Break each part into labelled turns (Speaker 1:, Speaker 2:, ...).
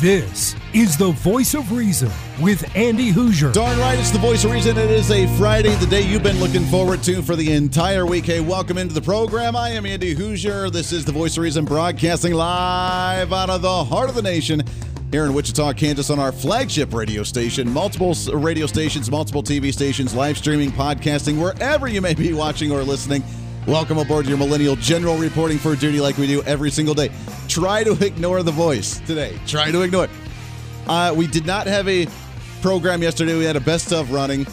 Speaker 1: This is the voice of reason with Andy Hooser.
Speaker 2: Darn right, it's the voice of reason. It is a Friday, the day you've been looking forward to for the entire week. Hey, welcome into the program. I am Andy Hooser. This is the voice of reason broadcasting live out of the heart of the nation here in Wichita, Kansas, on our flagship radio station, multiple radio stations, multiple TV stations, live streaming, podcasting, wherever you may be watching or listening. Welcome aboard your Millennial General reporting for duty like we do every single day. Try to ignore the voice today. Try to ignore it. Uh, we did not have a program yesterday. We had a best of running,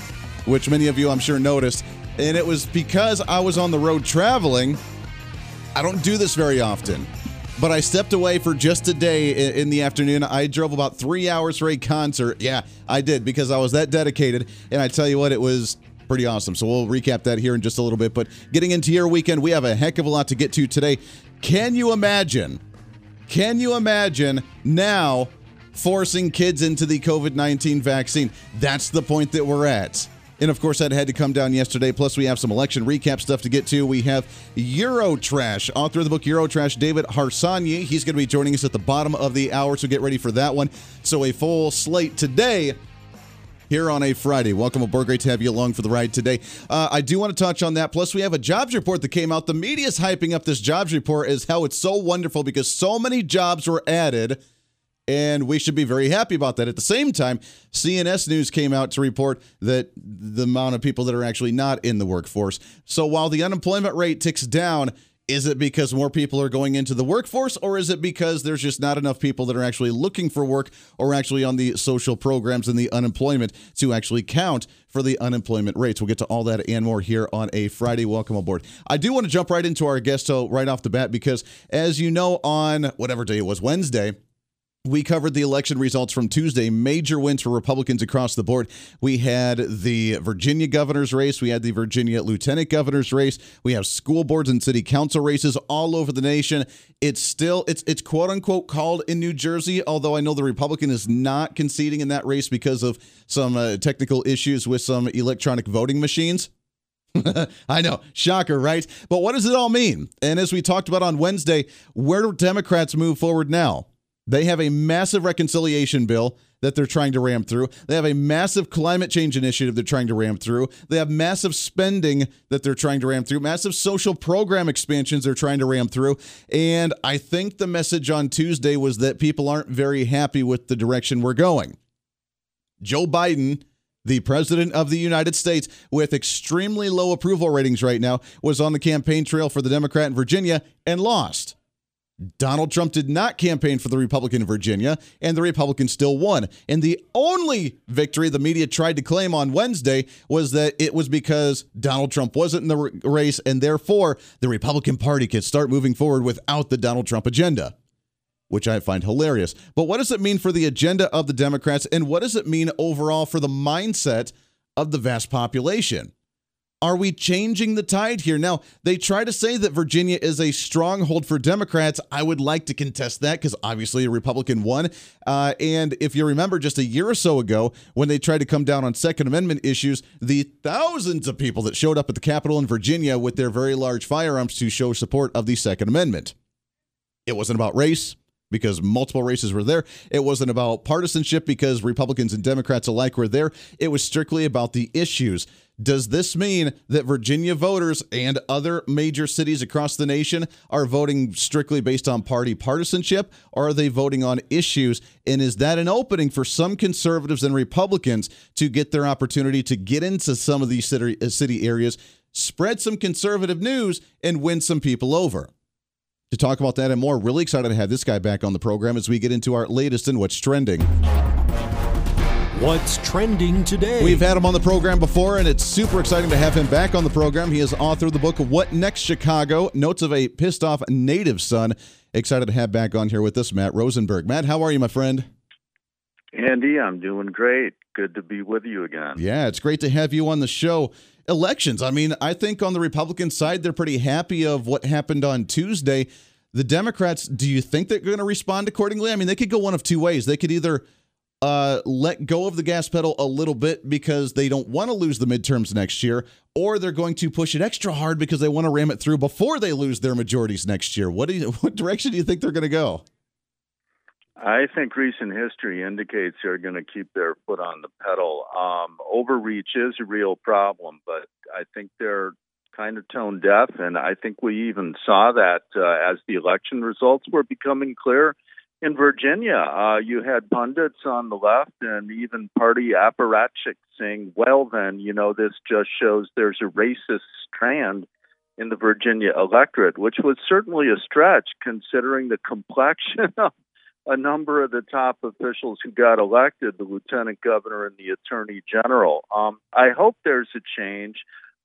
Speaker 2: which many of you I'm sure noticed. And it was because I was on the road traveling. I don't do this very often, but I stepped away for just a day in the afternoon. I drove about three hours for a concert. Yeah, I did because I was that dedicated. And I tell you what, it was pretty awesome. So we'll recap that here in just a little bit. But getting into your weekend, we have a heck of a lot to get to today. Can you imagine? Can you imagine now forcing kids into the COVID 19 vaccine? That's the point that we're at. And of course, that had to come down yesterday. Plus, we have some election recap stuff to get to. We have Eurotrash, author of the book Eurotrash, David Harsanyi. He's going to be joining us at the bottom of the hour, so get ready for that one. So, a full slate today here on a Friday. Welcome aboard. Great to have you along for the ride today. Uh, I do want to touch on that. Plus, we have a jobs report that came out. The media is hyping up this jobs report as how it's so wonderful because so many jobs were added. And we should be very happy about that. At the same time, CNS News came out to report that the amount of people that are actually not in the workforce. So while the unemployment rate ticks down, is it because more people are going into the workforce, or is it because there's just not enough people that are actually looking for work or actually on the social programs and the unemployment to actually count for the unemployment rates? We'll get to all that and more here on a Friday. Welcome aboard. I do want to jump right into our guest uh, right off the bat because, as you know, on whatever day it was, Wednesday, we covered the election results from Tuesday. Major wins for Republicans across the board. We had the Virginia governor's race. We had the Virginia lieutenant governor's race. We have school boards and city council races all over the nation. It's still it's it's quote unquote called in New Jersey, although I know the Republican is not conceding in that race because of some uh, technical issues with some electronic voting machines. I know, shocker, right? But what does it all mean? And as we talked about on Wednesday, where do Democrats move forward now? They have a massive reconciliation bill that they're trying to ram through. They have a massive climate change initiative they're trying to ram through. They have massive spending that they're trying to ram through, massive social program expansions they're trying to ram through. And I think the message on Tuesday was that people aren't very happy with the direction we're going. Joe Biden the president of the United States, with extremely low approval ratings right now, was on the campaign trail for the Democrat in Virginia and lost. Donald Trump did not campaign for the Republican in Virginia, and the Republican still won. And the only victory the media tried to claim on Wednesday was that it was because Donald Trump wasn't in the race, and therefore the Republican Party could start moving forward without the Donald Trump agenda, which I find hilarious. But what does it mean for the agenda of the Democrats, and what does it mean overall for the mindset of the vast population? Are we changing the tide here? Now, they try to say that Virginia is a stronghold for Democrats. I would like to contest that because obviously a Republican won. Uh, and if you remember just a year or so ago, when they tried to come down on Second Amendment issues, the thousands of people that showed up at the Capitol in Virginia with their very large firearms to show support of the Second Amendment. It wasn't about race because multiple races were there. It wasn't about partisanship because Republicans and Democrats alike were there. It was strictly about the issues. Does this mean that Virginia voters and other major cities across the nation are voting strictly based on party partisanship, or are they voting on issues? And is that an opening for some conservatives and Republicans to get their opportunity to get into some of these city, uh, city areas, spread some conservative news, and win some people over? To talk about that and more, really excited to have this guy back on the program as we get into our latest and what's trending.
Speaker 1: What's trending today?
Speaker 2: We've had him on the program before, and it's super exciting to have him back on the program. He is author of the book What Next Chicago Notes of a Pissed Off Native Son. Excited to have back on here with us, Matt Rosenberg. Matt, how are you, my friend?
Speaker 3: Andy, I'm doing great. Good to be with you again.
Speaker 2: Yeah, it's great to have you on the show. Elections. I mean, I think on the Republican side, they're pretty happy of what happened on Tuesday. The Democrats, do you think they're going to respond accordingly? I mean, they could go one of two ways. They could either uh, let go of the gas pedal a little bit because they don't want to lose the midterms next year, or they're going to push it extra hard because they want to ram it through before they lose their majorities next year. What do you, what direction do you think they're going to go?
Speaker 3: I think recent history indicates they're going to keep their foot on the pedal. Um, overreach is a real problem, but I think they're kind of tone deaf, and I think we even saw that uh, as the election results were becoming clear. In Virginia, uh, you had pundits on the left and even party apparatchiks saying, well, then, you know, this just shows there's a racist strand in the Virginia electorate, which was certainly a stretch considering the complexion of a number of the top officials who got elected, the lieutenant governor and the attorney general. Um, I hope there's a change.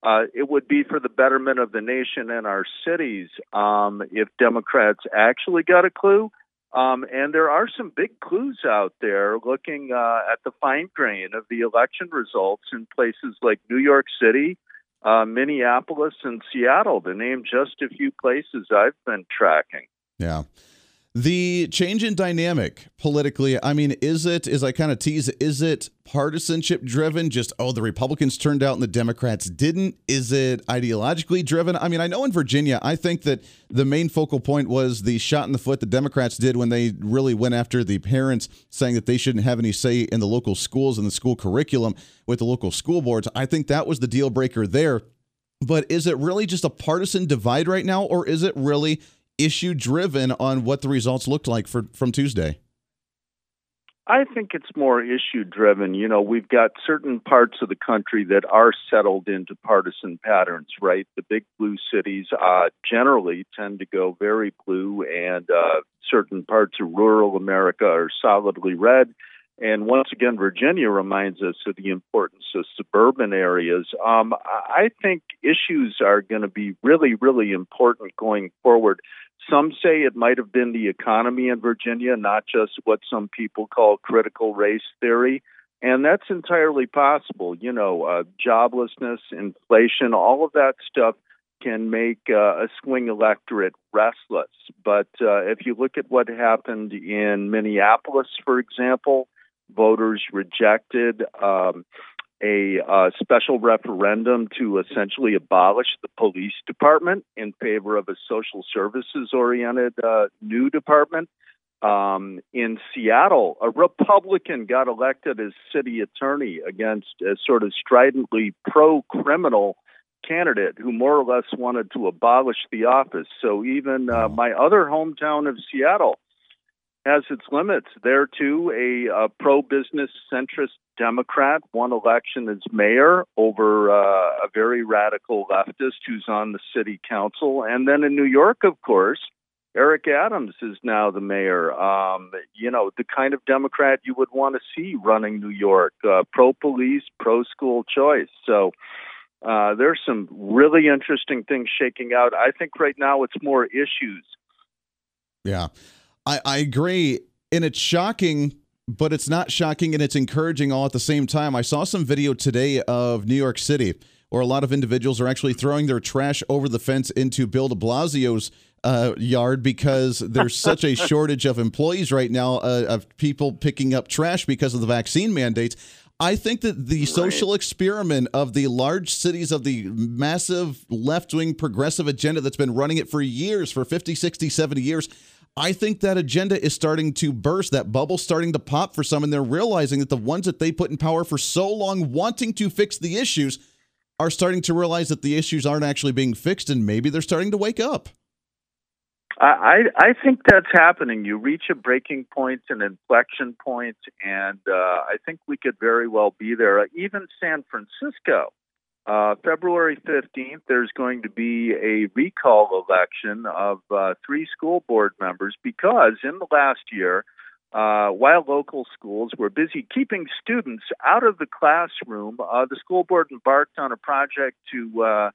Speaker 3: Uh, it would be for the betterment of the nation and our cities um, if Democrats actually got a clue. Um, and there are some big clues out there looking uh, at the fine grain of the election results in places like New York City, uh, Minneapolis, and Seattle, to name just a few places I've been tracking.
Speaker 2: Yeah. The change in dynamic politically, I mean, is it, as I kind of tease, is it partisanship driven? Just, oh, the Republicans turned out and the Democrats didn't? Is it ideologically driven? I mean, I know in Virginia, I think that the main focal point was the shot in the foot the Democrats did when they really went after the parents, saying that they shouldn't have any say in the local schools and the school curriculum with the local school boards. I think that was the deal breaker there. But is it really just a partisan divide right now, or is it really issue driven on what the results looked like for from Tuesday?
Speaker 3: I think it's more issue driven. You know, we've got certain parts of the country that are settled into partisan patterns, right? The big blue cities uh, generally tend to go very blue, and uh, certain parts of rural America are solidly red. And once again, Virginia reminds us of the importance of suburban areas. Um, I think issues are going to be really, really important going forward. Some say it might have been the economy in Virginia, not just what some people call critical race theory. And that's entirely possible. You know, uh, joblessness, inflation, all of that stuff can make uh, a swing electorate restless. But uh, if you look at what happened in Minneapolis, for example, voters rejected um, a uh, special referendum to essentially abolish the police department in favor of a social services oriented uh, new department. Um, in Seattle, a Republican got elected as city attorney against a sort of stridently pro criminal candidate who more or less wanted to abolish the office. So even uh, my other hometown of Seattle has its limits. There, too, a, a pro business centrist Democrat won election as mayor over uh, a very radical leftist who's on the city council. And then in New York, of course, Eric Adams is now the mayor. Um, you know, the kind of Democrat you would want to see running New York uh, pro police, pro school choice. So, uh, there's some really interesting things shaking out. I think right now it's more issues.
Speaker 2: Yeah. I, I agree. And it's shocking, but it's not shocking and it's encouraging all at the same time. I saw some video today of New York City where a lot of individuals are actually throwing their trash over the fence into Bill de Blasio's uh, yard because there's such a shortage of employees right now uh, of people picking up trash because of the vaccine mandates. I think that the social experiment of the large cities of the massive left wing progressive agenda that's been running it for years, for 50, 60, 70 years, I think that agenda is starting to burst, that bubble starting to pop for some, and they're realizing that the ones that they put in power for so long, wanting to fix the issues, are starting to realize that the issues aren't actually being fixed, and maybe they're starting to wake up.
Speaker 3: I I think that's happening. You reach a breaking point, an inflection point, and uh, I think we could very well be there. Even San Francisco uh, February 15th, there's going to be a recall election of uh, three school board members because in the last year, uh, while local schools were busy keeping students out of the classroom, uh, the school board embarked on a project to uh,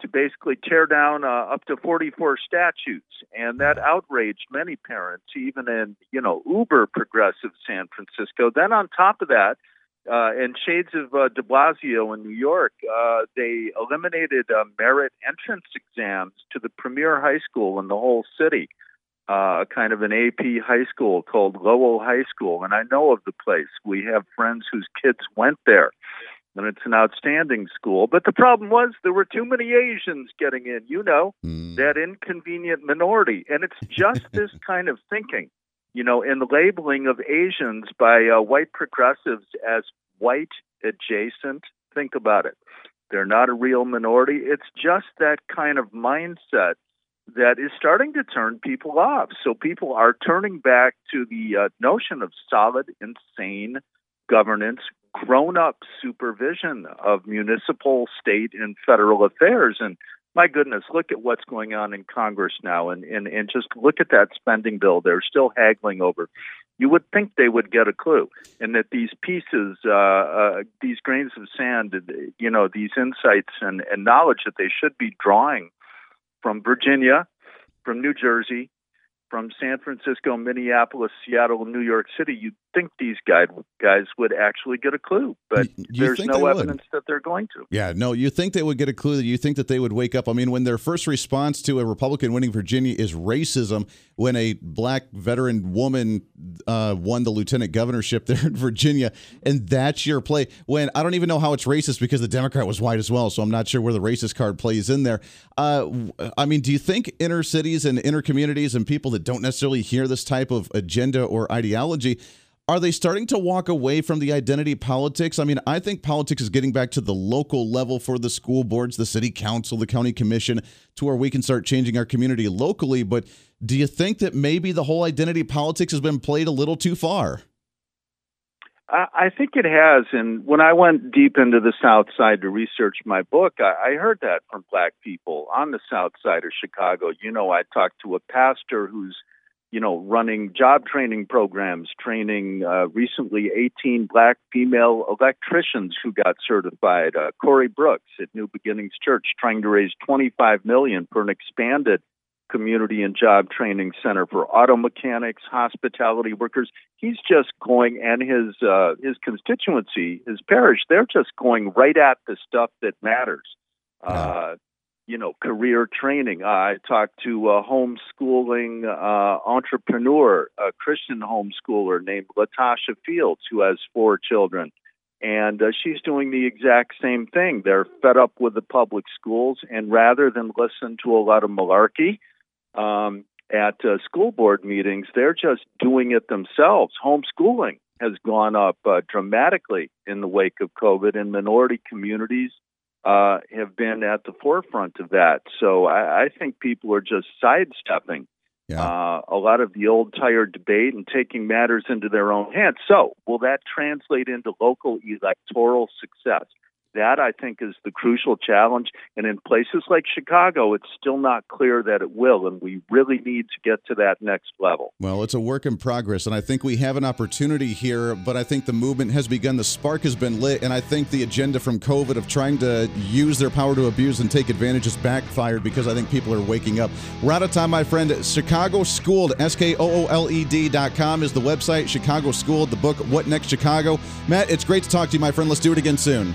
Speaker 3: to basically tear down uh, up to 44 statues, and that outraged many parents, even in you know uber progressive San Francisco. Then on top of that, uh, in shades of uh, De Blasio in New York, uh, they eliminated uh, merit entrance exams to the premier high school in the whole city, uh, kind of an AP high school called Lowell High School. And I know of the place. We have friends whose kids went there and it's an outstanding school. But the problem was there were too many Asians getting in, you know, mm. that inconvenient minority. And it's just this kind of thinking, you know, in the labeling of Asians by uh, white progressives as white adjacent. Think about it. They're not a real minority. It's just that kind of mindset that is starting to turn people off. So people are turning back to the uh, notion of solid, insane governance grown up supervision of municipal, state, and federal affairs. And my goodness, look at what's going on in Congress now, and, and, and just look at that spending bill they're still haggling over. You would think they would get a clue, and that these pieces, uh, uh, these grains of sand, you know, these insights and, and knowledge that they should be drawing from Virginia, from New Jersey, from San Francisco, Minneapolis, Seattle, New York City, you'd think these guys guys would actually get a clue, but you there's no evidence that they're going to.
Speaker 2: Yeah, no, you think they would get a clue. You think that they would wake up. I mean, when their first response to a Republican winning Virginia is racism, when a black veteran woman uh, won the lieutenant governorship there in Virginia, and that's your play. When I don't even know how it's racist because the Democrat was white as well, so I'm not sure where the racist card plays in there. Uh, I mean, do you think inner cities and inner communities and people that don't necessarily hear this type of agenda or ideology? Are they starting to walk away from the identity politics? I mean, I think politics is getting back to the local level for the school boards, the city council, the county commission, to where we can start changing our community locally. But do you think that maybe the whole identity politics has been played a little too far?
Speaker 3: I think it has. And when I went deep into the South Side to research my book, I heard that from black people on the South Side of Chicago. You know, I talked to a pastor who's you know, running job training programs, training uh, recently 18 black female electricians who got certified. Uh, Corey Brooks at New Beginnings Church trying to raise 25 million for an expanded community and job training center for auto mechanics, hospitality workers. He's just going, and his uh, his constituency, his parish, they're just going right at the stuff that matters. Uh, you know, career training. Uh, I talked to a homeschooling uh, entrepreneur, a Christian homeschooler named Latasha Fields, who has four children. And uh, she's doing the exact same thing. They're fed up with the public schools, and rather than listen to a lot of malarkey um, at uh, school board meetings, they're just doing it themselves. Homeschooling has gone up uh, dramatically in the wake of COVID in minority communities uh, have been at the forefront of that. So I, I think people are just sidestepping yeah. uh, a lot of the old tired debate and taking matters into their own hands. So will that translate into local electoral success? That, I think, is the crucial challenge. And in places like Chicago, it's still not clear that it will. And we really need to get to that next level.
Speaker 2: Well, it's a work in progress. And I think we have an opportunity here. But I think the movement has begun. The spark has been lit. And I think the agenda from COVID of trying to use their power to abuse and take advantage has backfired because I think people are waking up. We're out of time, my friend. Chicago Skooled, S K O O L E D.com is the website. Chicago Skooled, the book, What Next Chicago. Matt, it's great to talk to you, my friend. Let's do it again soon.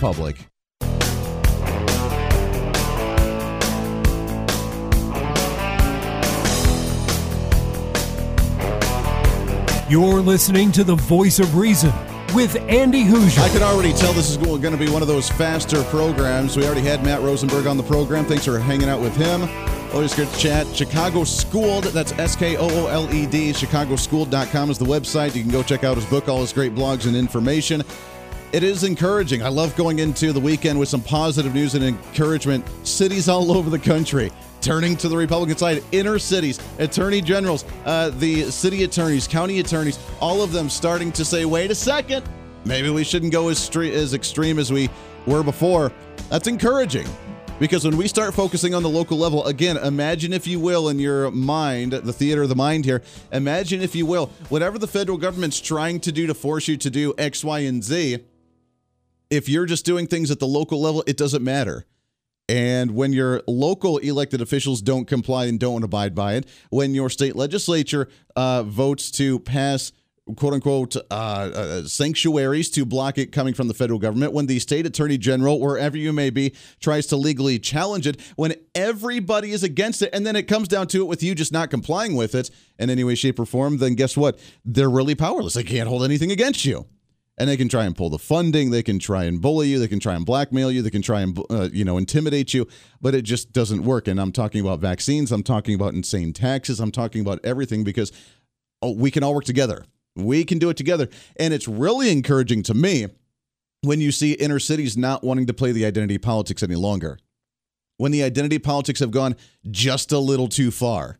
Speaker 2: republic.
Speaker 1: You're listening to the voice of reason with Andy Hooser.
Speaker 2: I can already tell this is going to be one of those faster programs. We already had Matt Rosenberg on the program. Thanks for hanging out with him. Always good to chat. Chicago Skooled, that's S K O O L E D. ChicagoSkooled.com is the website. You can go check out his book, all his great blogs and information. It is encouraging. I love going into the weekend with some positive news and encouragement. Cities all over the country turning to the Republican side. Inner cities, attorney generals, uh, the city attorneys, county attorneys, all of them starting to say, wait a second, maybe we shouldn't go as, stre- as extreme as we were before. That's encouraging. Because when we start focusing on the local level, again, imagine if you will in your mind, the theater of the mind here, imagine if you will, whatever the federal government's trying to do to force you to do X, Y, and Z, if you're just doing things at the local level, it doesn't matter. And when your local elected officials don't comply and don't abide by it, when your state legislature uh, votes to pass quote unquote uh, uh, sanctuaries to block it coming from the federal government, when the state attorney general, wherever you may be, tries to legally challenge it, when everybody is against it, and then it comes down to it with you just not complying with it in any way, shape, or form, then guess what? They're really powerless. They can't hold anything against you and they can try and pull the funding they can try and bully you they can try and blackmail you they can try and uh, you know intimidate you but it just doesn't work. And i'm talking about vaccines i'm talking about insane taxes i'm talking about everything because oh, we can all work together. We can do it together. And it's really encouraging to me when you see inner cities not wanting to play the identity politics any longer. When the identity politics have gone just a little too far.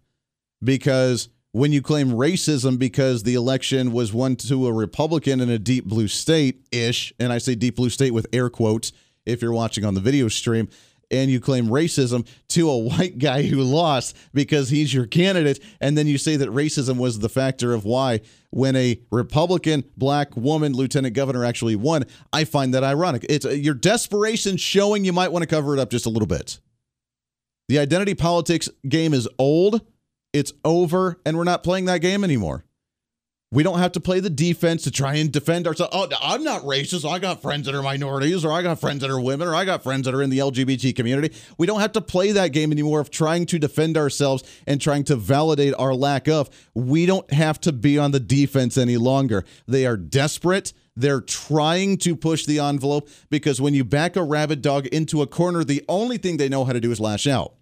Speaker 2: Because when you claim racism because the election was won to a Republican in a deep blue state ish, and I say deep blue state with air quotes if you're watching on the video stream, and you claim racism to a white guy who lost because he's your candidate, and then you say that racism was the factor of why when a Republican black woman lieutenant governor actually won, I find that ironic. It's uh, your desperation showing you might want to cover it up just a little bit. The identity politics game is old it's over, and we're not playing that game anymore. We don't have to play the defense to try and defend ourselves. Oh, I'm not racist. I got friends that are minorities, or I got friends that are women, or I got friends that are in the LGBT community. We don't have to play that game anymore of trying to defend ourselves and trying to validate our lack of. We don't have to be on the defense any longer. They are desperate. They're trying to push the envelope because when you back a rabid dog into a corner, the only thing they know how to do is lash out.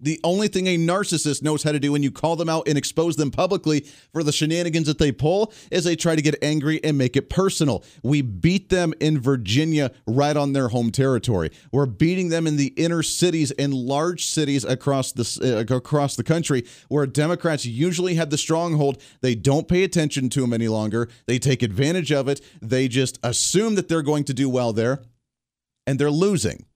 Speaker 2: The only thing a narcissist knows how to do when you call them out and expose them publicly for the shenanigans that they pull is they try to get angry and make it personal. We beat them in Virginia right on their home territory. We're beating them in the inner cities and large cities across the uh, across the country where Democrats usually have the stronghold. They don't pay attention to them any longer. They take advantage of it. They just assume that they're going to do well there and they're losing.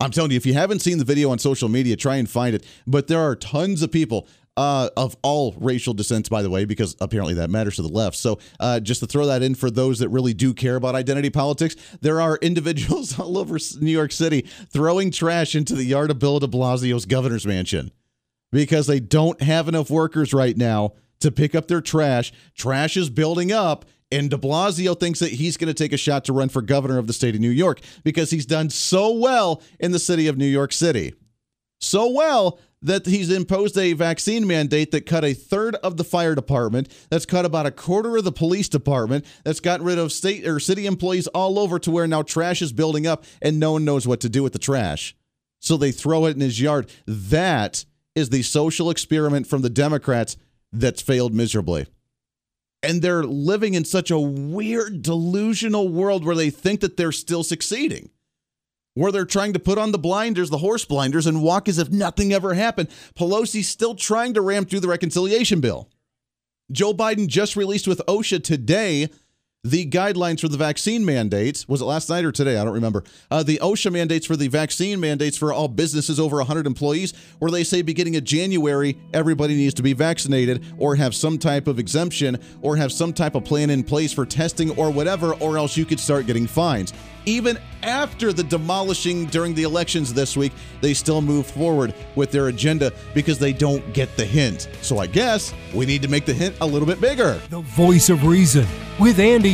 Speaker 2: I'm telling you, if you haven't seen the video on social media, try and find it. But there are tons of people uh, of all racial descents, by the way, because apparently that matters to the left. So, uh, just to throw that in for those that really do care about identity politics, there are individuals all over New York City throwing trash into the yard of Bill de Blasio's governor's mansion because they don't have enough workers right now to pick up their trash. Trash is building up, and de Blasio thinks that he's going to take a shot to run for governor of the state of New York because he's done so well in the city of New York City. So well that he's imposed a vaccine mandate that cut a third of the fire department, that's cut about a quarter of the police department, that's gotten rid of state or city employees all over to where now trash is building up and no one knows what to do with the trash. So they throw it in his yard. That is the social experiment from the Democrats that's failed miserably. And they're living in such a weird, delusional world where they think that they're still succeeding where they're trying to put on the blinders, the horse blinders, and walk as if nothing ever happened. Pelosi's still trying to ram through the reconciliation bill. Joe Biden just released with OSHA today the guidelines for the vaccine mandates. Was it last night or today? I don't remember. Uh, the OSHA mandates for the vaccine mandates for all businesses over 100 employees, where they say beginning of January, everybody needs to be vaccinated or have some type of exemption or have some type of plan in place for testing or whatever, or else you could start getting fines. Even after the demolishing during the elections this week, they still move forward with their agenda because they don't get the hint. So I guess we need to make the hint a little bit bigger.
Speaker 1: The voice of reason with Andy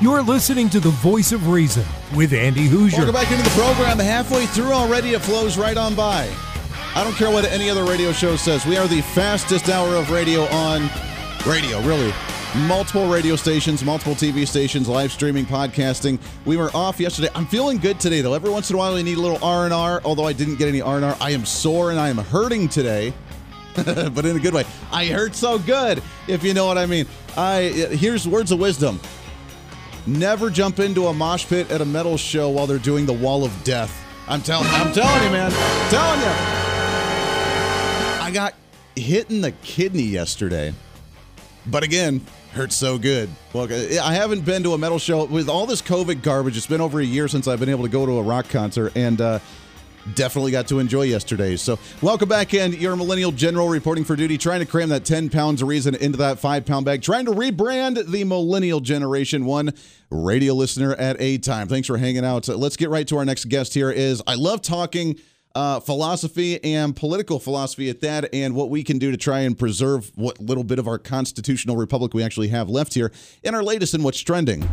Speaker 1: You're listening to the voice of reason with Andy Hooser.
Speaker 2: Welcome back into the program. Halfway through already, it flows right on by. I don't care what any other radio show says. We are the fastest hour of radio on radio, really. Multiple radio stations, multiple TV stations, live streaming, podcasting. We were off yesterday. I'm feeling good today, though. Every once in a while, we need a little R and R. Although I didn't get any R and R, I am sore and I am hurting today. but in a good way. I hurt so good, if you know what I mean. I here's words of wisdom. Never jump into a mosh pit at a metal show while they're doing the wall of death. I'm telling I'm telling you, man. I'm telling you. I got hit in the kidney yesterday. But again, hurts so good. Well, I haven't been to a metal show with all this COVID garbage. It's been over a year since I've been able to go to a rock concert, and uh, definitely got to enjoy yesterday. So, welcome back in. Your millennial general reporting for duty, trying to cram that 10 pounds of reason into that five pound bag, trying to rebrand the millennial generation, one radio listener at a time. Thanks for hanging out. Let's get right to our next guest here is I love talking uh, philosophy and political philosophy at that, and what we can do to try and preserve what little bit of our constitutional republic we actually have left here in our latest and what's trending.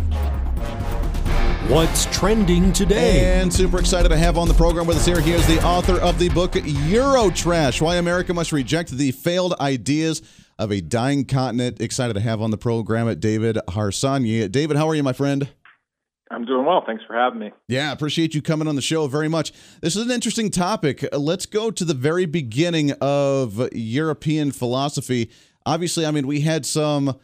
Speaker 1: What's trending today?
Speaker 2: And super excited to have on the program with us here. He is the author of the book Eurotrash Why America Must Reject the Failed Ideas of a Dying Continent. Excited to have on the program at David Harsanyi. David, how are you, my friend?
Speaker 4: I'm doing well. Thanks for having me.
Speaker 2: Yeah, appreciate you coming on the show very much. This is an interesting topic. Let's go to the very beginning of European philosophy. Obviously, I mean, we had some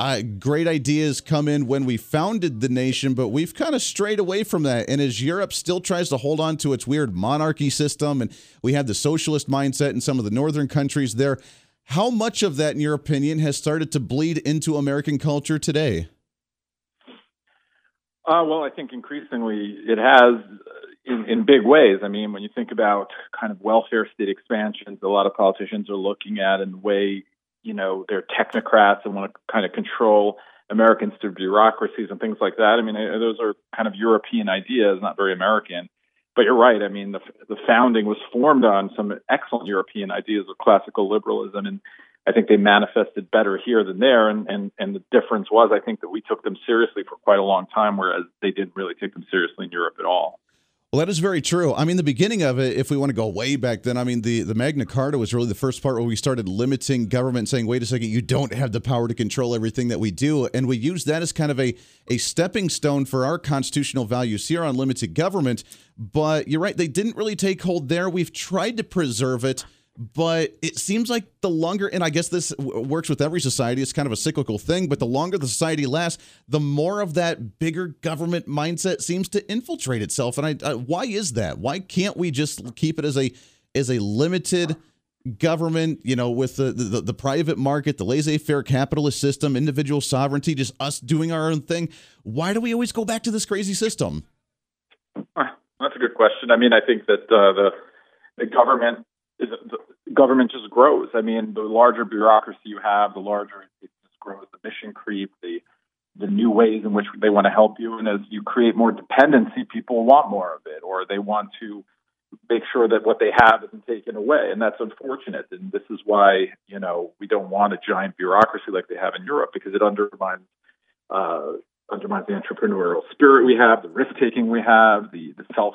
Speaker 2: uh, great ideas come in when we founded the nation, but we've kind of strayed away from that. And as Europe still tries to hold on to its weird monarchy system, and we have the socialist mindset in some of the northern countries there, how much of that, in your opinion, has started to bleed into American culture today?
Speaker 4: Uh, well, I think increasingly it has in, in big ways. I mean, when you think about kind of welfare state expansions, a lot of politicians are looking at and the way you know they're technocrats and want to kind of control Americans through bureaucracies and things like that. I mean, eh, those are kind of European ideas, not very American. But you're right. I mean, the the founding was formed on some excellent European ideas of classical liberalism, and I think they manifested better here than there. And and and the difference was, I think that we took them seriously for quite a long time, whereas they didn't really take them seriously in Europe at all.
Speaker 2: Well, that is very true. I mean, the beginning of it, if we want to go way back then, I mean, the, the Magna Carta was really the first part where we started limiting government, saying, wait a second, you don't have the power to control everything that we do. And we use that as kind of a, a stepping stone for our constitutional values here on limited government. But you're right, they didn't really take hold there. We've tried to preserve it but it seems like the longer and i guess this works with every society it's kind of a cyclical thing but the longer the society lasts the more of that bigger government mindset seems to infiltrate itself. And i, I why is that? Why can't we just keep it as a as a limited government you know with the, the, the private market the laissez-faire capitalist system individual sovereignty just us doing our own thing? Why do we always go back to this crazy system?
Speaker 4: That's a good question. I mean i think that uh, the the government government just grows. I mean, the larger bureaucracy you have, the larger it just grows. The mission creep, the the new ways in which they want to help you, and as you create more dependency, people want more of it, or they want to make sure that what they have isn't taken away, and that's unfortunate. And this is why you know we don't want a giant bureaucracy like they have in Europe because it undermines. Uh, undermines the entrepreneurial spirit we have, the risk taking we have, the the self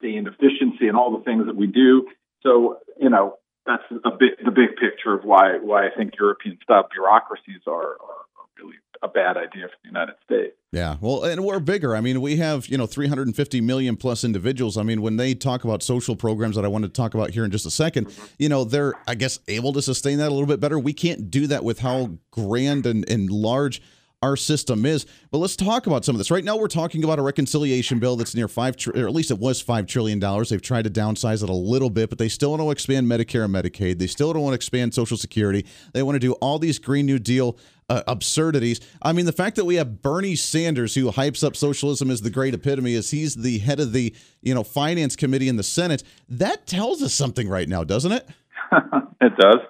Speaker 4: sustained efficiency and all the things that we do. So, you know, that's a bit the big picture of why why I think European style bureaucracies are, are really a bad idea for the United States.
Speaker 2: Yeah, well, and we're bigger. I mean, we have you know 350 million plus individuals. I mean, when they talk about social programs that I want to talk about here in just a 2nd mm-hmm. you know, they're I guess able to sustain that a little bit better. We can't do that with how grand and and large our system is. But let's talk about some of this. Right now, we're talking about a reconciliation bill that's near five, tr- or at least it was five trillion dollars. They've tried to downsize it a little bit, but they still want to expand Medicare and Medicaid. They still don't want to expand Social Security. They want to do all these Green New Deal. Uh, absurdities. I mean, the fact that we have Bernie Sanders, who hypes up socialism as the great epitome, as he's the head of the you know finance committee in the Senate, that tells us something right now, doesn't it?
Speaker 4: it does.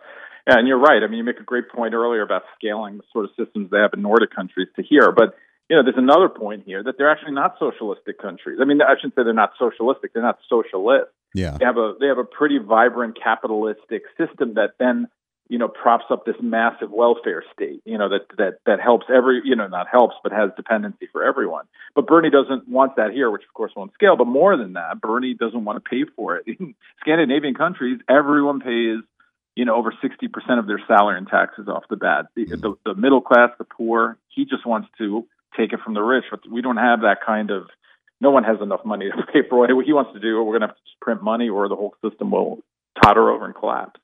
Speaker 4: Yeah, and you're right. I mean, you make a great point earlier about scaling the sort of systems they have in Nordic countries to here. But you know, there's another point here that they're actually not socialistic countries. I mean, I shouldn't say they're not socialistic; they're not socialist.
Speaker 2: Yeah,
Speaker 4: they have a they have a pretty vibrant capitalistic system that then you know props up this massive welfare state. You know that that that helps every you know not helps but has dependency for everyone. But Bernie doesn't want that here, which of course won't scale. But more than that, Bernie doesn't want to pay for it. In Scandinavian countries, everyone pays you know, over 60% of their salary and taxes off the bat. The, mm-hmm. the, the middle class, the poor, he just wants to take it from the rich. But we don't have that kind of, no one has enough money to pay for what he wants to do. We're going to have to just print money or the whole system will totter over and collapse.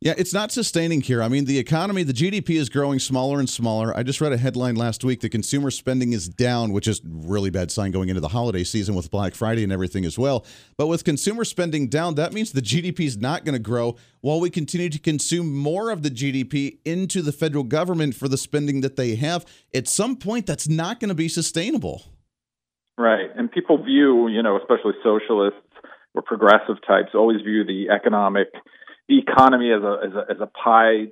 Speaker 2: Yeah, it's not sustaining here. I mean, the economy, the GDP is growing smaller and smaller. I just read a headline last week that consumer spending is down, which is really bad sign going into the holiday season with Black Friday and everything as well. But with consumer spending down, that means the GDP is not going to grow while we continue to consume more of the GDP into the federal government for the spending that they have. At some point, that's not going to be sustainable.
Speaker 4: Right. And people view, you know, especially socialists or progressive types, always view the economic economy as a as a, as a pie,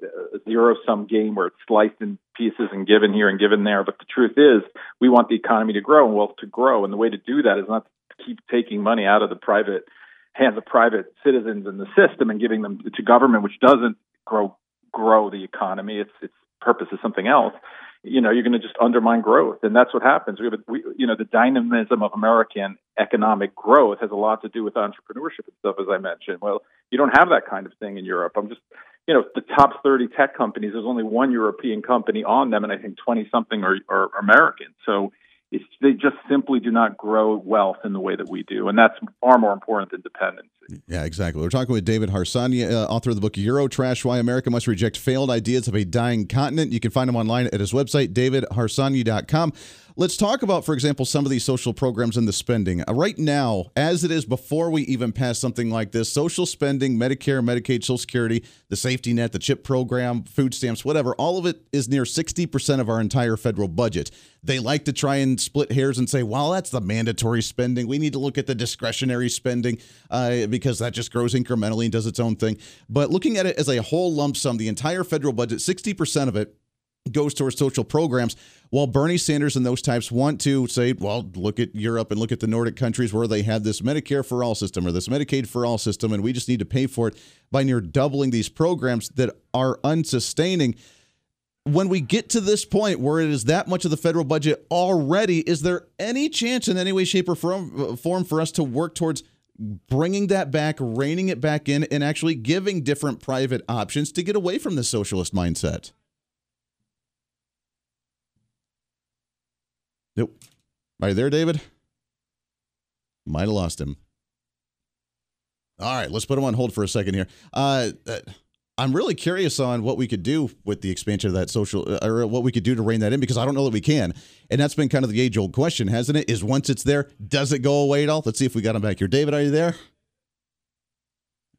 Speaker 4: zero sum game where it's sliced in pieces and given here and given there. But the truth is, we want the economy to grow and wealth to grow, and the way to do that is not to keep taking money out of the private hands of private citizens in the system and giving them to government, which doesn't grow grow the economy. Its its purpose is something else you know, you're going to just undermine growth. And that's what happens. We have, a, we, you know, the dynamism of American economic growth has a lot to do with entrepreneurship and stuff, as I mentioned. Well, you don't have that kind of thing in Europe. I'm just, you know, the top 30 tech companies, there's only one European company on them, and I think 20 something are, are American. So it's, they just simply do not grow wealth in the way that we do. And that's far more important than dependency.
Speaker 2: Yeah, exactly. We're talking with David Harsanyi, uh, author of the book Eurotrash Why America Must Reject Failed Ideas of a Dying Continent. You can find him online at his website, davidharsanyi.com. Let's talk about, for example, some of these social programs and the spending. Uh, right now, as it is before we even pass something like this, social spending, Medicare, Medicaid, Social Security, the safety net, the CHIP program, food stamps, whatever, all of it is near 60% of our entire federal budget. They like to try and split hairs and say, well, that's the mandatory spending. We need to look at the discretionary spending uh, because that just grows incrementally and does its own thing. But looking at it as a whole lump sum, the entire federal budget, 60% of it goes towards social programs. While Bernie Sanders and those types want to say, well, look at Europe and look at the Nordic countries where they have this Medicare for all system or this Medicaid for all system, and we just need to pay for it by near doubling these programs that are unsustaining. when we get to this point where it is that much of the federal budget already, is there any chance in any way, shape, or form, form for us to work towards bringing that back, reining it back in, and actually giving different private options to get away from the socialist mindset? Nope. Are you there, David? Might have lost him. All right, let's put him on hold for a second here. Uh, uh, I'm really curious on what we could do with the expansion of that social, uh, or what we could do to rein that in, because I don't know that we can. And that's been kind of the age old question, hasn't it? Is once it's there, does it go away at all? Let's see if we got him back here. David, are you there?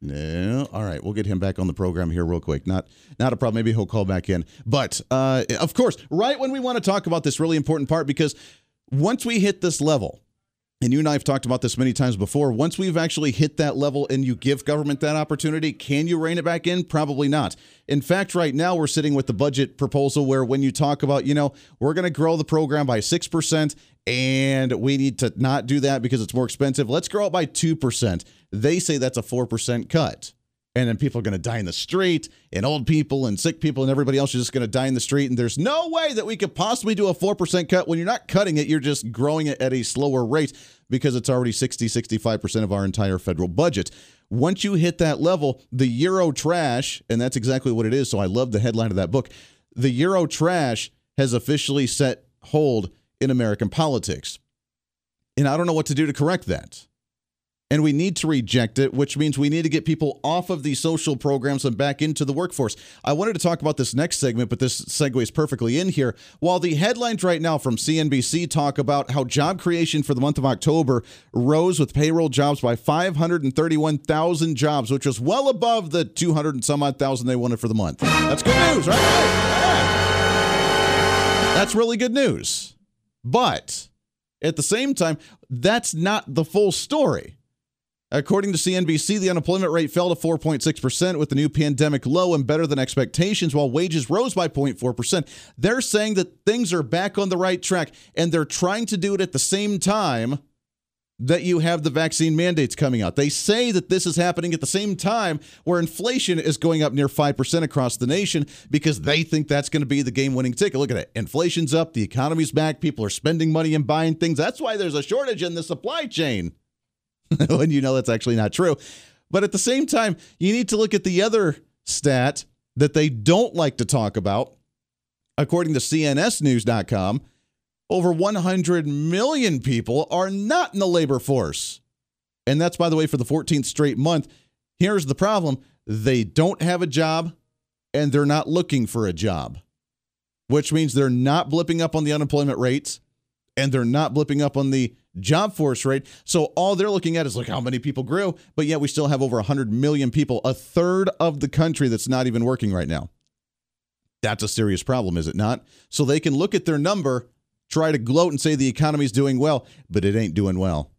Speaker 2: No. All right, we'll get him back on the program here real quick. Not not a problem. Maybe he'll call back in. But uh, of course, right when we want to talk about this really important part, because once we hit this level, and you and I have talked about this many times before. Once we've actually hit that level and you give government that opportunity, can you rein it back in? Probably not. In fact, right now we're sitting with the budget proposal where when you talk about, you know, we're going to grow the program by 6% and we need to not do that because it's more expensive. Let's grow it by 2%. They say that's a 4% cut and then people are going to die in the street, and old people and sick people and everybody else is just going to die in the street. And there's no way that we could possibly do a 4% cut. When you're not cutting it, you're just growing it at a slower rate because it's already 60, 65% of our entire federal budget. Once you hit that level, the Euro trash, and that's exactly what it is. So I love the headline of that book. The Euro trash has officially set hold in American politics. And I don't know what to do to correct that and we need to reject it, which means we need to get people off of these social programs and back into the workforce. I wanted to talk about this next segment, but this segues perfectly in here. While the headlines right now from CNBC talk about how job creation for the month of October rose with payroll jobs by 531,000 jobs, which was well above the 200 and some odd thousand they wanted for the month. That's good news, right? Yeah. That's really good news. But at the same time, that's not the full story. According to CNBC, the unemployment rate fell to 4.6% with the new pandemic low and better than expectations, while wages rose by 0.4%. They're saying that things are back on the right track, and they're trying to do it at the same time that you have the vaccine mandates coming out. They say that this is happening at the same time where inflation is going up near 5% across the nation because they think that's going to be the game winning ticket. Look at it. Inflation's up, the economy's back, people are spending money and buying things. That's why there's a shortage in the supply chain. when you know that's actually not true. But at the same time, you need to look at the other stat that they don't like to talk about. According to CNSNews.com, over 100 million people are not in the labor force. And that's, by the way, for the 14th straight month. Here's the problem they don't have a job and they're not looking for a job, which means they're not blipping up on the unemployment rates and they're not blipping up on the job force rate. So all they're looking at is like how many people grew, but yet we still have over 100 million people, a third of the country that's not even working right now. That's a serious problem, is it not? So they can look at their number, try to gloat and say the economy's doing well, but it ain't doing well.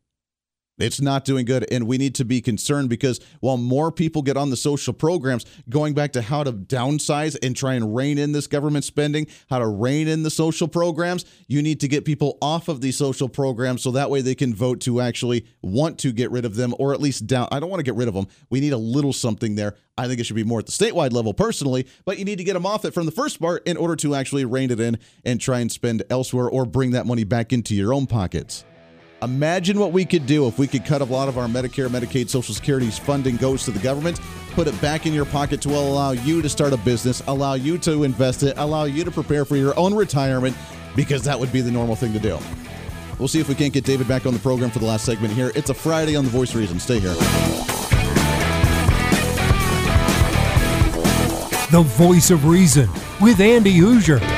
Speaker 2: It's not doing good. And we need to be concerned because while more people get on the social programs, going back to how to downsize and try and rein in this government spending, how to rein in the social programs, you need to get people off of these social programs so that way they can vote to actually want to get rid of them or at least down. I don't want to get rid of them. We need a little something there. I think it should be more at the statewide level personally, but you need to get them off it from the first part in order to actually rein it in and try and spend elsewhere or bring that money back into your own pockets. Imagine what we could do if we could cut a lot of our Medicare, Medicaid, Social Security's funding goes to the government, put it back in your pocket to allow you to start a business, allow you to invest it, allow you to prepare for your own retirement, because that would be the normal thing to do. We'll see if we can't get David back on the program for the last segment here. It's a Friday on The Voice of Reason. Stay here.
Speaker 1: The Voice of Reason with Andy Hooser.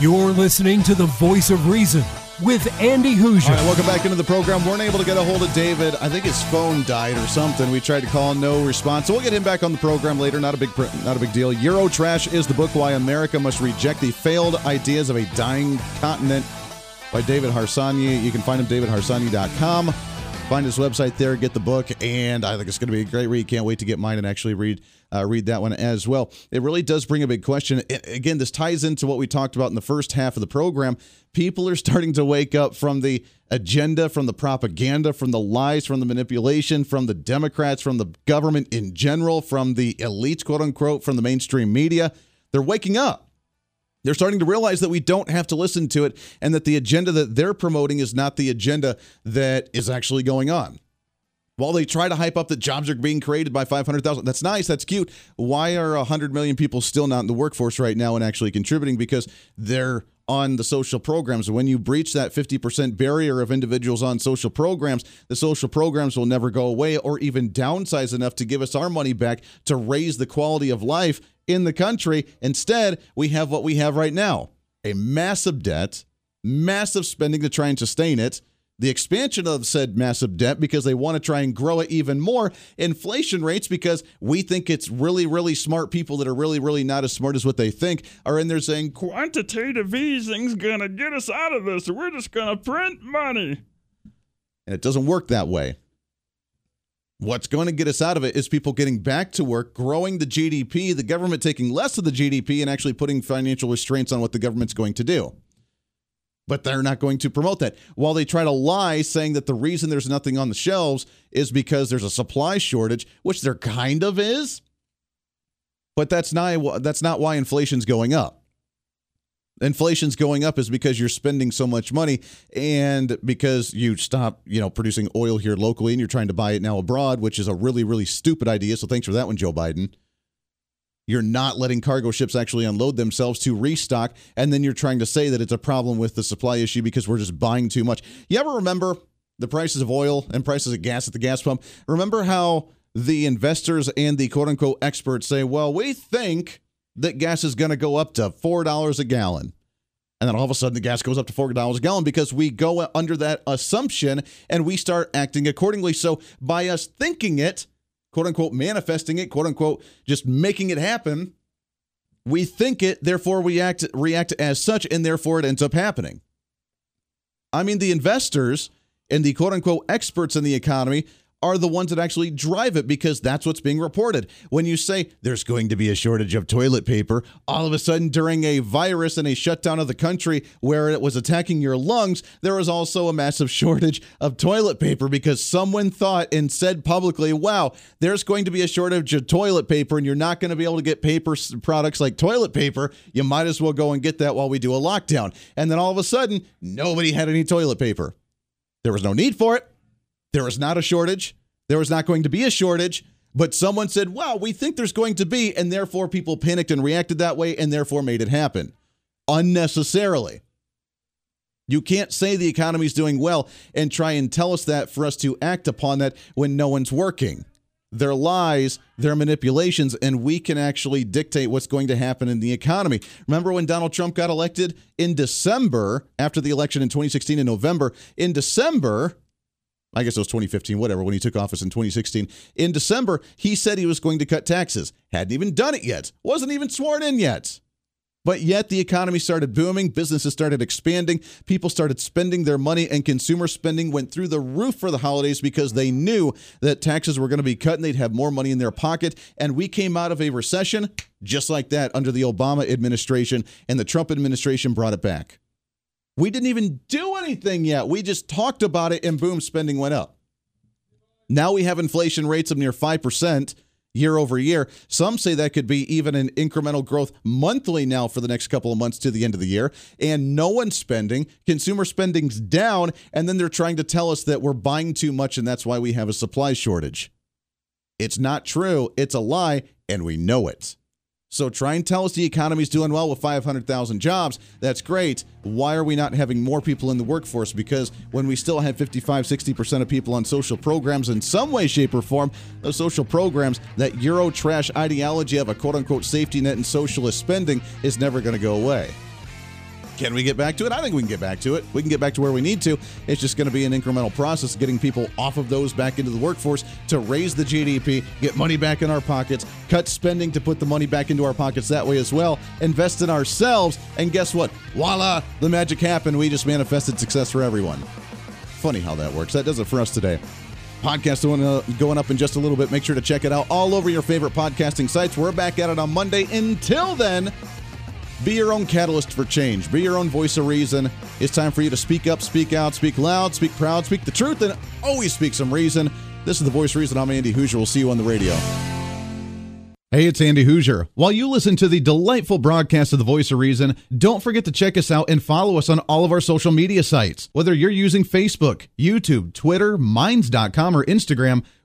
Speaker 1: You're listening to the voice of reason with Andy Hooser.
Speaker 2: All right, welcome back into the program. Weren't able to get a hold of David. I think his phone died or something. We tried to call, no response. So we'll get him back on the program later. Not a big, not a big deal. Euro Trash is the book why America must reject the failed ideas of a dying continent by David Harsanyi. You can find him davidharsanyi.com. Find his website there, get the book, and I think it's going to be a great read. Can't wait to get mine and actually read uh, read that one as well. It really does bring a big question. It, again, this ties into what we talked about in the first half of the program. People are starting to wake up from the agenda, from the propaganda, from the lies, from the manipulation, from the Democrats, from the government in general, from the elites, quote unquote, from the mainstream media. They're waking up. They're starting to realize that we don't have to listen to it and that the agenda that they're promoting is not the agenda that is actually going on. While they try to hype up that jobs are being created by 500,000, that's nice, that's cute. Why are 100 million people still not in the workforce right now and actually contributing? Because they're on the social programs. When you breach that 50% barrier of individuals on social programs, the social programs will never go away or even downsize enough to give us our money back to raise the quality of life in the country. Instead, we have what we have right now a massive debt, massive spending to try and sustain it the expansion of said massive debt because they want to try and grow it even more, inflation rates because we think it's really, really smart people that are really, really not as smart as what they think are in there saying quantitative easing's going to get us out of this. We're just going to print money. And it doesn't work that way. What's going to get us out of it is people getting back to work, growing the GDP, the government taking less of the GDP, and actually putting financial restraints on what the government's going to do but they're not going to promote that. While they try to lie, saying that the reason there's nothing on the shelves is because there's a supply shortage, which there kind of is, but that's not that's not why inflation's going up. Inflation's going up is because you're spending so much money and because you stop, you know, producing oil here locally and you're trying to buy it now abroad, which is a really really stupid idea. So thanks for that one, Joe Biden. You're not letting cargo ships actually unload themselves to restock. And then you're trying to say that it's a problem with the supply issue because we're just buying too much. You ever remember the prices of oil and prices of gas at the gas pump? Remember how the investors and the quote unquote experts say well we think that gas is going to go up to $4 a gallon and then all of a sudden the gas goes up to $4 a gallon because we go under that assumption and we start acting accordingly so by us thinking it quote unquote manifesting it, quote unquote just making it happen. We think it, therefore we act react as such, and therefore it ends up happening. I mean, the investors and the quote unquote experts in the economy are the ones that actually drive it because that's what's being reported. When you say there's going to be a shortage of toilet paper, all of a sudden during a virus and a shutdown of the country where it was attacking your lungs, there was also a massive shortage of toilet paper because someone thought and said publicly, wow, there's going to be a shortage of toilet paper and you're not going to be able to get paper products like toilet paper. You might as well go and get that while we do a lockdown. And then all of a sudden, nobody had any toilet paper. There was no need for it. There was not a shortage. There was not going to be a shortage, but someone said, wow, we think there's going to be, and therefore people panicked and reacted that way and therefore made it happen. unnecessarily. You can't say the economy's doing well and try and tell us that for us to act upon that when no one's working. Their lies, their manipulations, and we can actually dictate what's going to happen in the economy. Remember when Donald Trump got elected in December after the election in 2016 in November? In December, I guess it was 2015, whatever, when he took office in 2016. In December, he said he was going to cut taxes. Hadn't even done it yet, wasn't even sworn in yet. But yet the economy started booming, businesses started expanding, people started spending their money, and consumer spending went through the roof for the holidays because they knew that taxes were going to be cut and they'd have more money in their pocket. And we came out of a recession just like that under the Obama administration, and the Trump administration brought it back. We didn't even do anything yet. We just talked about it, and boom, spending went up. Now we have inflation rates of near 5% year over year. Some say that could be even an incremental growth monthly now for the next couple of months to the end of the year. And no one's spending. Consumer spending's down. And then they're trying to tell us that we're buying too much and that's why we have a supply shortage. It's not true. It's a lie. And we know it. So try and tell us the economy's doing well with 500,000 jobs. That's great. Why are we not having more people in the workforce? Because when we still have 55, 60% of people on social programs in some way, shape, or form, those social programs, that Euro trash ideology of a quote unquote safety net and socialist spending is never going to go away. Can we get back to it? I think we can get back to it. We can get back to where we need to. It's just going to be an incremental process getting people off of those back into the workforce to raise the GDP, get money back in our pockets, cut spending to put the money back into our pockets that way as well, invest in ourselves, and guess what? Voila, the magic happened. We just manifested success for everyone. Funny how that works. That does it for us today. Podcast going up in just a little bit. Make sure to check it out all over your favorite podcasting sites. We're back at it on Monday. Until then, be your own catalyst for change. Be your own voice of reason. It's time for you to speak up, speak out, speak loud, speak proud, speak the truth, and always speak some reason. This is the voice of reason. I'm Andy Hooser. We'll see you on the radio. Hey, it's Andy Hooser. While you listen to the delightful broadcast of The Voice of Reason, don't forget to check us out and follow us on all of our social media sites. Whether you're using Facebook, YouTube, Twitter, Minds.com, or Instagram,